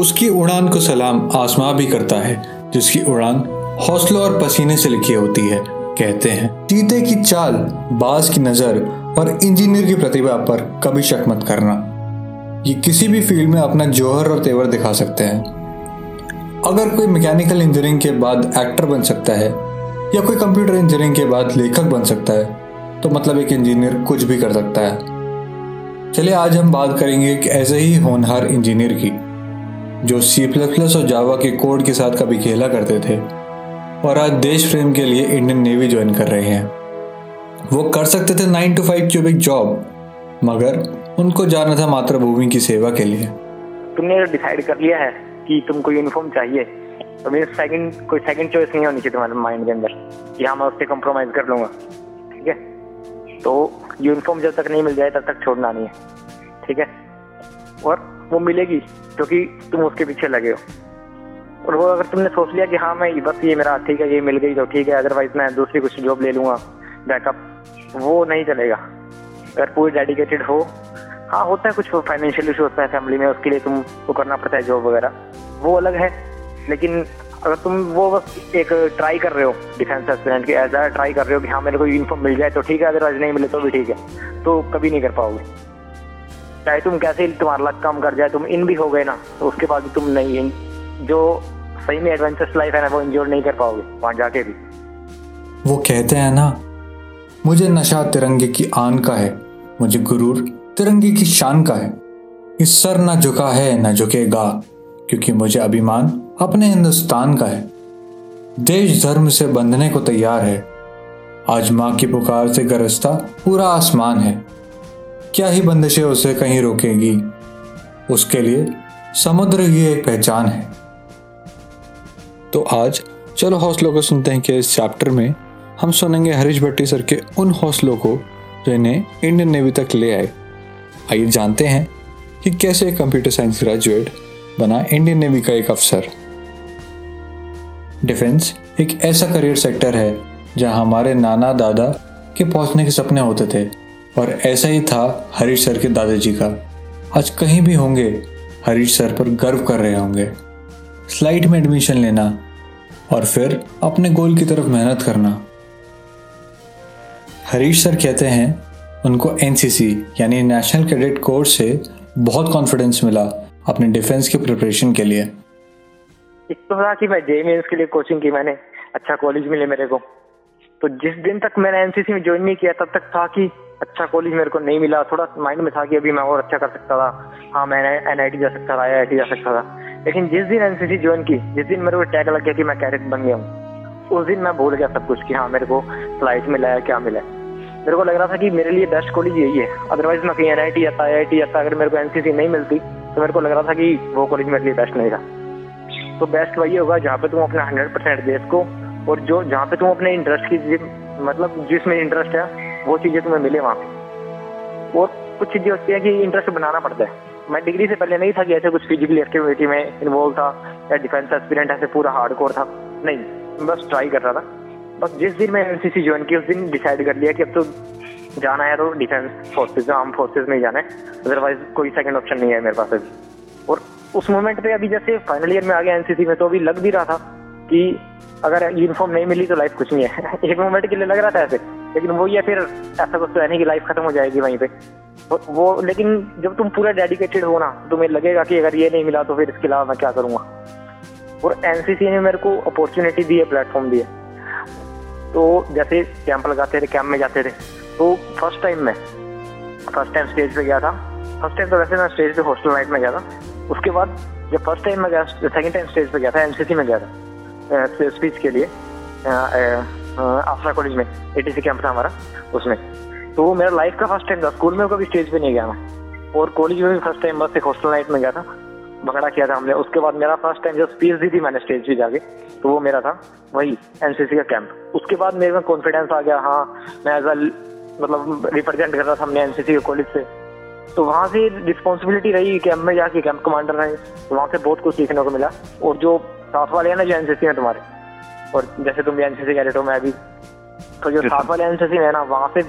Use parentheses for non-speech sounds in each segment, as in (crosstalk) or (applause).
उसकी उड़ान को सलाम आसमां भी करता है, जिसकी उड़ान हौसलों और पसीने से लिखी होती है। कहते हैं, चीते की चाल, बाज की नज़र और इंजीनियर की प्रतिभा पर कभी शक मत करना। ये किसी भी फ़ील्ड में अपना जौहर और तेवर दिखा सकते हैं। अगर कोई मैकेनिकल इंजीनियरिंग के बाद एक्टर बन सकता है या कोई कंप्यूटर इंजीनियरिंग के बाद लेखक बन सकता है तो मतलब एक इंजीनियर कुछ भी कर सकता है। चलिए, आज हम बात करेंगे एक ऐसे ही होनहार इंजीनियर की। जो सी प्लस प्लस और जावा के कोड के साथ कभी खेला करते थे और आज देश प्रेम के लिए इंडियन नेवी ज्वाइन कर रहे हैं। वो कर सकते थे nine to five cubic job मगर उनको जाना था मातृभूमि की सेवा के लिए। तुमने डिसाइड कर लिया है कि तुमको यूनिफॉर्म चाहिए। तो मेरे सेकंड कोई सेकंड चॉइस नहीं होनी चाहिए तुम्हारे माइंड के अंदर कि हाँ मैं उससे कॉम्प्रोमाइज कर लूँगा। ठीक है? तो यूनिफॉर्म जब तक नहीं मिल जाए, तब तक छोड़ना नहीं है। ठीक है? और वो मिलेगी, क्योंकि तुम उसके पीछे लगे हो। और वो अगर तुमने सोच लिया कि हाँ मैं बस ये मेरा ठीक है, ये मिल गई तो ठीक है अदरवाइज़ मैं दूसरी कुछ जॉब ले लूँगा बैकअप वो नहीं चलेगा। अगर पूरी डेडिकेटेड हो हाँ होता है कुछ फाइनेंशियल इशू होता है फैमिली में, उसके लिए तुम को करना पड़ता है जॉब वगैरह, वो अलग है। लेकिन अगर तुम वो बस एक ट्राई कर रहे हो डिफेंस एस्पिरेंट के एज ट्राई कर रहे हो कि हाँ मेरे को यूनिफॉर्म मिल जाए तो ठीक है अदरवाइज़ नहीं मिले तो भी ठीक है। तो कभी नहीं कर पाओगे। चाहे तुम कैसे तुम्हारा लक कम कर जाए, तुम इन भी हो गए ना तो उसके बाद भी तुम नहीं जो सही में एडवेंचरस लाइफ है ना, वो इंजॉय नहीं कर पाओगे, वहाँ जाके भी। वो कहते हैं ना, मुझे नशा तिरंगे की आन का है, मुझे गुरूर तिरंगे की शान का है। इस सर ना झुका है, ना झुकेगा, क्योंकि मुझे अभिमान अपने हिंदुस्तान का है। देश धर्म से बंधने को तैयार है। आज माँ की पुकार से गरजता पूरा आसमान है। क्या ही बंदिशें उसे कहीं रोकेगी? उसके लिए समुद्र ही एक पहचान है। तो आज चलो हौसलों को सुनते हैं कि इस चैप्टर में हम सुनेंगे हरीश भट्टी सर के उन हौसलों को जो इन्हें इंडियन नेवी तक ले आए। आइए जानते हैं कि कैसे कंप्यूटर साइंस ग्रेजुएट बना इंडियन नेवी का एक अफसर। डिफेंस एक ऐसा करियर सेक्टर है जहाँ हमारे नाना दादा के पहुँचने के सपने होते थे। और ऐसा ही था हरीश सर के दादाजी का। आज कहीं भी होंगे, हरीश सर पर गर्व कर रहे होंगे। स्लाइड में एडमिशन लेना और फिर अपने गोल की तरफ़ मेहनत करना। हरीश सर कहते हैं, उनको एनसीसी यानी नेशनल क्रेडिट कोर्स से बहुत कॉन्फिडेंस मिला अपने डिफेंस की प्रिपरेशन के लिए। एक तो था कि मैं जे के लिए कोचिंग की मैंने अच्छा कॉलेज मिले मेरे को। तो जिस दिन तक मैंने एनसीसी में ज्वाइन नहीं किया, तब तक था कि अच्छा कॉलेज मेरे को नहीं मिला। थोड़ा माइंड में था कि अभी मैं और अच्छा कर सकता था। हाँ मैं एन जा सकता था आईआईटी जा सकता था। लेकिन जिस दिन एनसीसी ज्वाइन की, जिस दिन मेरे को टैग लग गया कि मैं कैरेट बन गया हूँ, उस दिन मैं भूल गया सब कुछ कि हाँ मेरे को फ़्लाइट मिला है, क्या मिला है। मेरे को लग रहा था कि मेरे लिए बेस्ट कॉलेज यही है। अदरवाइज़ मैं कहीं एन आई टी आता आई आई टी आता अगर मेरे को एनसीसी नहीं मिलती तो मेरे को लग रहा था कि वो कॉलेज मेरे लिए बेस्ट नहीं था। तो बेस्ट वही होगा जहाँ पे तुम अपना हंड्रेड परसेंट दे इसको और जो, जहाँ पे तुम अपने इंटरेस्ट की मतलब जिसमें इंटरेस्ट है वो चीज़ें तुम्हें मिले वहाँ और कुछ चीज़ें होती है कि इंटरेस्ट बनाना पड़ता है। मैं डिग्री से पहले नहीं था कि ऐसे कुछ फ़िज़िकल एक्टिविटी में इन्वॉल्व था या डिफेंस एक्सपीरियंट ऐसे पूरा हार्ड कोर था। नहीं, बस ट्राई कर रहा था। बस जिस दिन मैं एनसीसी ज्वाइन की उस दिन डिसाइड कर लिया कि अब तो जाना है तो डिफेंस फोर्सेज आर्म फोर्सेज में ही जाना है। अदरवाइज़ कोई सेकंड ऑप्शन नहीं है मेरे पास अभी। और उस मोमेंट पे अभी जैसे फाइनल ईयर में आ गया एनसीसी में तो अभी लग भी रहा था कि अगर यूनिफॉर्म नहीं मिली तो लाइफ कुछ नहीं है। (laughs) एक मोमेंट के लिए लग रहा था ऐसे। लेकिन वो ये फिर ऐसा कुछ तो है नहीं कि लाइफ खत्म हो जाएगी वहीं पे। वो लेकिन जब तुम पूरा डेडिकेटेड हो ना तुम्हें लगेगा कि अगर ये नहीं मिला तो फिर इसके अलावा मैं क्या करूँगा? और एनसीसी ने मेरे को अपॉर्चुनिटी दी है प्लेटफॉर्म दिया तो जैसे कैंप लगाते थे कैंप में जाते थे तो फ़र्स्ट टाइम में फ़र्स्ट टाइम स्टेज पे गया था। फ़र्स्ट टाइम तो वैसे मैं स्टेज पे हॉस्टल नाइट में गया था। उसके बाद जब फ़र्स्ट टाइम में गया सेकंड टाइम स्टेज पे गया था एनसीसी में गया था स्पीच के लिए। आफ्टर कॉलेज में एटीसी कैंप था हमारा, उसमें। तो वो मेरा लाइफ का फ़र्स्ट टाइम था। स्कूल में कभी स्टेज पे नहीं गया मैं। और कॉलेज में भी फ़र्स्ट टाइम बस एक हॉस्टल नाइट में गया था। भगड़ा किया था हमने। उसके बाद मेरा फ़र्स्ट टाइम जब स्पीच दी थी मैंने स्टेज पे जाके तो वो मेरा था, वही एनसीसी का कैंप उसके बाद मेरे में कॉन्फिडेंस आ गया हाँ मैं एज अ मतलब रिप्रेजेंट कर रहा था हमने एनसीसी के कॉलेज से। तो वहाँ से रिस्पॉन्सिबिलिटी रही कैंप में जाके कैंप कमांडर रहे। वहाँ से बहुत कुछ सीखने को मिला। और जो साथ वाले हैं ना, जो एनसीसी में तुम्हारे और जैसे तुम भी एनसीसी कैडेट हो मैं भी। तो जो साथ वाले एनसीसी है ना वहाँ से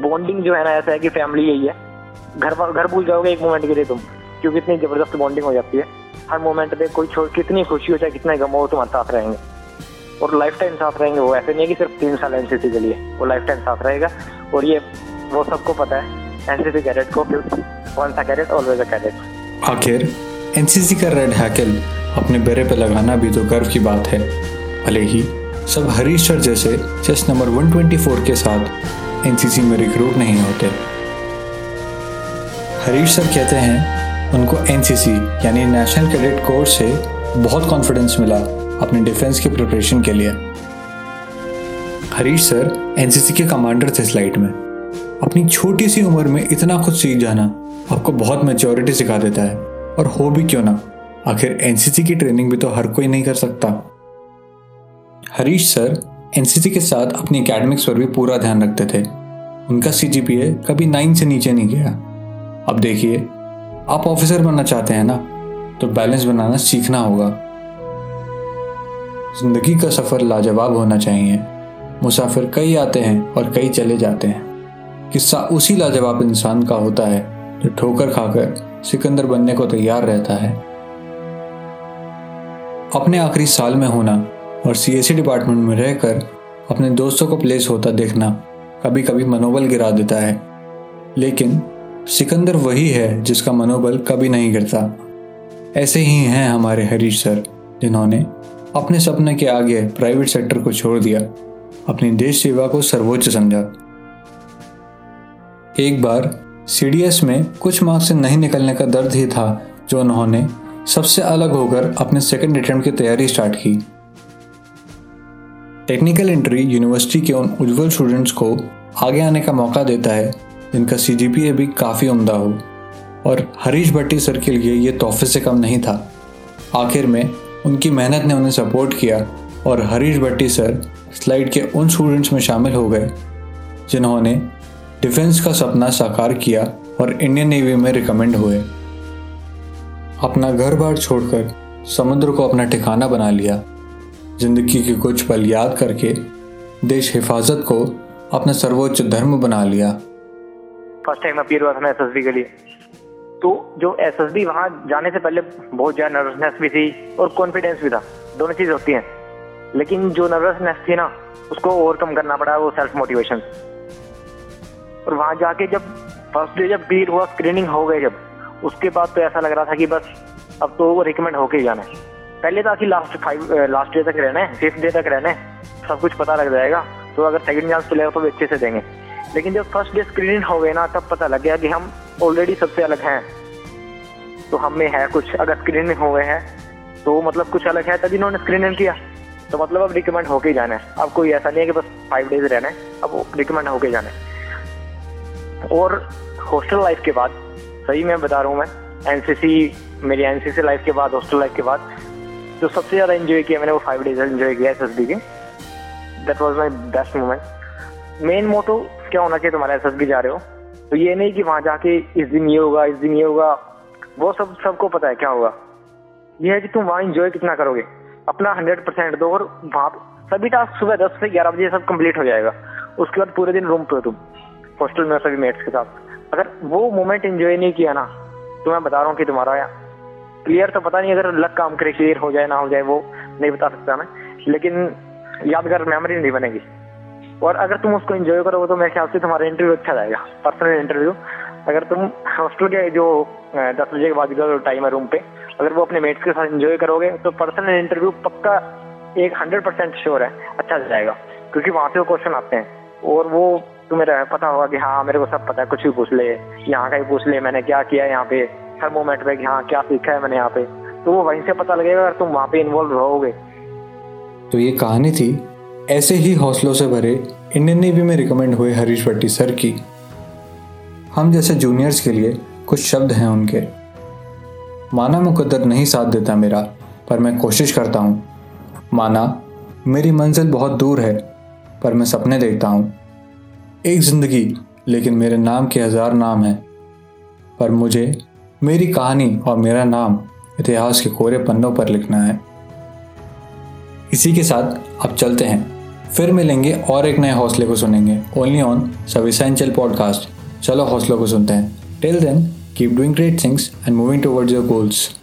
बॉन्डिंग जो है ना ऐसा है कि फैमिली यही है। घर पर घर भूल जाओगे एक मोमेंट के लिए तुम क्योंकि इतनी ज़बरदस्त बॉन्डिंग हो जाती है। हर मोमेंट पे कोई छोड़ कितनी खुशी हो चाहे कितना गम हो तुम्हारे साथ रहेंगे। और लाइफ टाइम साथ रहेंगे वो ऐसे नहीं है कि सिर्फ़ तीन साल एनसीसी के लिए वो लाइफ टाइम साथ रहेगा। और ये वो सबको पता है एनसीसी कैडेट को once a cadet always a cadet आखिर एनसीसी का रेड हैकल अपने बेरे पे लगाना भी तो गर्व की बात है। भले ही सब हरीश सर जैसे चेस्ट नंबर 124 के साथ एनसीसी में रिक्रूट नहीं होते। हरीश सर कहते हैं, उनको एनसीसी यानी नेशनल कैडेट कोर्स से बहुत कॉन्फिडेंस मिला अपने डिफेंस की प्रिपरेशन के लिए। हरीश सर एनसीसी के कमांडर थे स्लाइड में। अपनी छोटी सी उम्र में इतना कुछ सीख जाना आपको बहुत मेच्योरिटी सिखा देता है। और हो भी क्यों ना? आखिर एनसीसी की ट्रेनिंग भी तो हर कोई नहीं कर सकता। हरीश सर एनसीसी के साथ अपनी एकेडमिक्स पर भी पूरा ध्यान रखते थे। उनका सीजीपीए कभी नाइन से नीचे नहीं गया। अब देखिए, आप ऑफिसर बनना चाहते हैं ना तो बैलेंस बनाना सीखना होगा। ज़िंदगी का सफ़र लाजवाब होना चाहिए। मुसाफिर कई आते हैं और कई चले जाते हैं। किस्सा उसी लाजवाब इंसान का होता है, जो ठोकर खाकर सिकंदर बनने को तैयार रहता है। अपने आखिरी साल में होना और सीएससी डिपार्टमेंट में रहकर अपने दोस्तों को प्लेस होता देखना कभी कभी मनोबल गिरा देता है। लेकिन सिकंदर वही है जिसका मनोबल कभी नहीं गिरता। ऐसे ही हैं हमारे हरीश सर, जिन्होंने अपने सपने के आगे प्राइवेट सेक्टर को छोड़ दिया। अपनी देश सेवा को सर्वोच्च समझा। एक बार सीडीएस में कुछ मार्क्स से नहीं निकलने का दर्द ही था, जो उन्होंने सबसे अलग होकर अपने सेकंड अटेम्प्ट की तैयारी स्टार्ट की। टेक्निकल एंट्री यूनिवर्सिटी के उन उज्जवल स्टूडेंट्स को आगे आने का मौका देता है, जिनका सीजीपीए भी काफ़ी उम्दा हो। और हरीश भट्टी सर के लिए ये तोहफे से कम नहीं था। आखिर में उनकी मेहनत ने उन्हें सपोर्ट किया और हरीश भट्टी सर स्लाइड के उन स्टूडेंट्स में शामिल हो गए, जिन्होंने डिफेंस का सपना साकार किया और इंडियन नेवी में रिकमेंड हुए। अपना घर बार छोड़कर समुद्र को अपना ठिकाना बना लिया। ज़िंदगी के कुछ पल याद करके देश हिफाजत को अपना सर्वोच्च धर्म बना लिया। फ़र्स्ट टाइम अपीयर हुआ था मैं एस के लिए। तो जो एस एस वहाँ जाने से पहले बहुत ज़्यादा नर्वसनेस भी थी और कॉन्फिडेंस भी था। दोनों चीज़ होती हैं। लेकिन जो नर्वसनेस थी ना, उसको ओवरकम करना पड़ा वो सेल्फ मोटिवेशन और वहाँ जाके जब फ़र्स्ट डे जब क्लियर हुआ स्क्रीनिंग हो गई जब, उसके बाद तो ऐसा लग रहा था कि बस अब तो रिकमेंड होके ही जाना है। पहले था कि लास्ट फाइव लास्ट डे तक रहना है फिफ्थ डे तक रहना है, सब कुछ पता लग जाएगा तो अगर सेकंड चांस मिलेगा तो भी अच्छे से देंगे। लेकिन जब फ़र्स्ट डे स्क्रीनिंग हो गए ना, तब पता लग गया कि हम ऑलरेडी सबसे अलग हैं। तो हम में है कुछ, अगर स्क्रीनिंग हो गए हैं तो मतलब कुछ अलग है, तभी इन्होंने स्क्रीनिंग किया। तो मतलब अब रिकमेंड होके जाना है। अब कोई ऐसा नहीं है कि बस फाइव डेज़ रहना है, अब रिकमेंड होके जाना है। और हॉस्टल लाइफ के बाद, सही मैं बता रहा हूँ मैं एनसीसी मेरी एनसीसी लाइफ के बाद हॉस्टल लाइफ के बाद जो सबसे ज़्यादा इन्जॉय किया मैंने वो फाइव डेज़ इन्जॉय किया एसएसबी के। That was my best moment main motto क्या होना चाहिए तुम्हारा एस जा रहे हो? तो ये नहीं कि वहाँ जाके इस दिन ये होगा, इस दिन ये होगा। वो सब, सबको पता है क्या होगा। ये है कि तुम वहाँ इंजॉय कितना करोगे। अपना हंड्रेड परसेंट दो और वहाँ सभी टास्क सुबह दस से ग्यारह बजे सब कंप्लीट हो जाएगा। उसके बाद पूरे दिन रूम पे हो तुम। हॉस्टल में सभी मेट्स के साथ। अगर वो मोमेंट एंजॉय नहीं किया ना तो मैं बता रहा हूँ कि तुम्हारा क्लियर तो पता नहीं अगर लक काम करे क्लियर हो जाए, ना हो जाए, वो नहीं बता सकता मैं। लेकिन यादगार मेमोरी नहीं बनेगी। और अगर तुम उसको एंजॉय करोगे तो मेरे ख्याल से तुम्हारा इंटरव्यू अच्छा जाएगा। पर्सनल इंटरव्यू अगर तुम हॉस्टल के जो दस बजे के बाद का टाइम है रूम पे, अगर वो अपने मेट्स के साथ एंजॉय करोगे तो पर्सनल इंटरव्यू पक्का एक हंड्रेड परसेंट श्योर है अच्छा जाएगा। क्योंकि वहाँ से वो क्वेश्चन आते हैं। और वो तुम्हें पता होगा कि हाँ मेरे को सब पता है, कुछ भी पूछ ले, यहाँ का ही पूछ ले, मैंने क्या किया यहाँ पे। हर मोमेंट पे कि हाँ क्या सीखा है मैंने यहाँ पे? तो वो वहीं से पता लगेगा अगर तुम वहाँ पे इन्वॉल्व रहोगे। तो ये कहानी थी। ऐसे ही हौसलों से भरे इंडियन नेवी में रिकमेंड हुए हरीश भट्टी सर की। हम जैसे जूनियर्स के लिए कुछ शब्द हैं उनके। माना मुकद्दर नहीं साथ देता मेरा, पर मैं कोशिश करता हूँ। माना, मेरी मंजिल बहुत दूर है, पर मैं सपने देखता हूँ। एक ज़िंदगी, लेकिन मेरे नाम के हज़ार नाम हैं, पर मुझे मेरी कहानी और मेरा नाम इतिहास के कोरे पन्नों पर लिखना है। इसी के साथ अब चलते हैं। फिर मिलेंगे और एक नए हौसले को सुनेंगे। ओनली ऑन सविसेंचल पॉडकास्ट चलो हौसलों को सुनते हैं। Till then keep doing great things and moving towards your goals.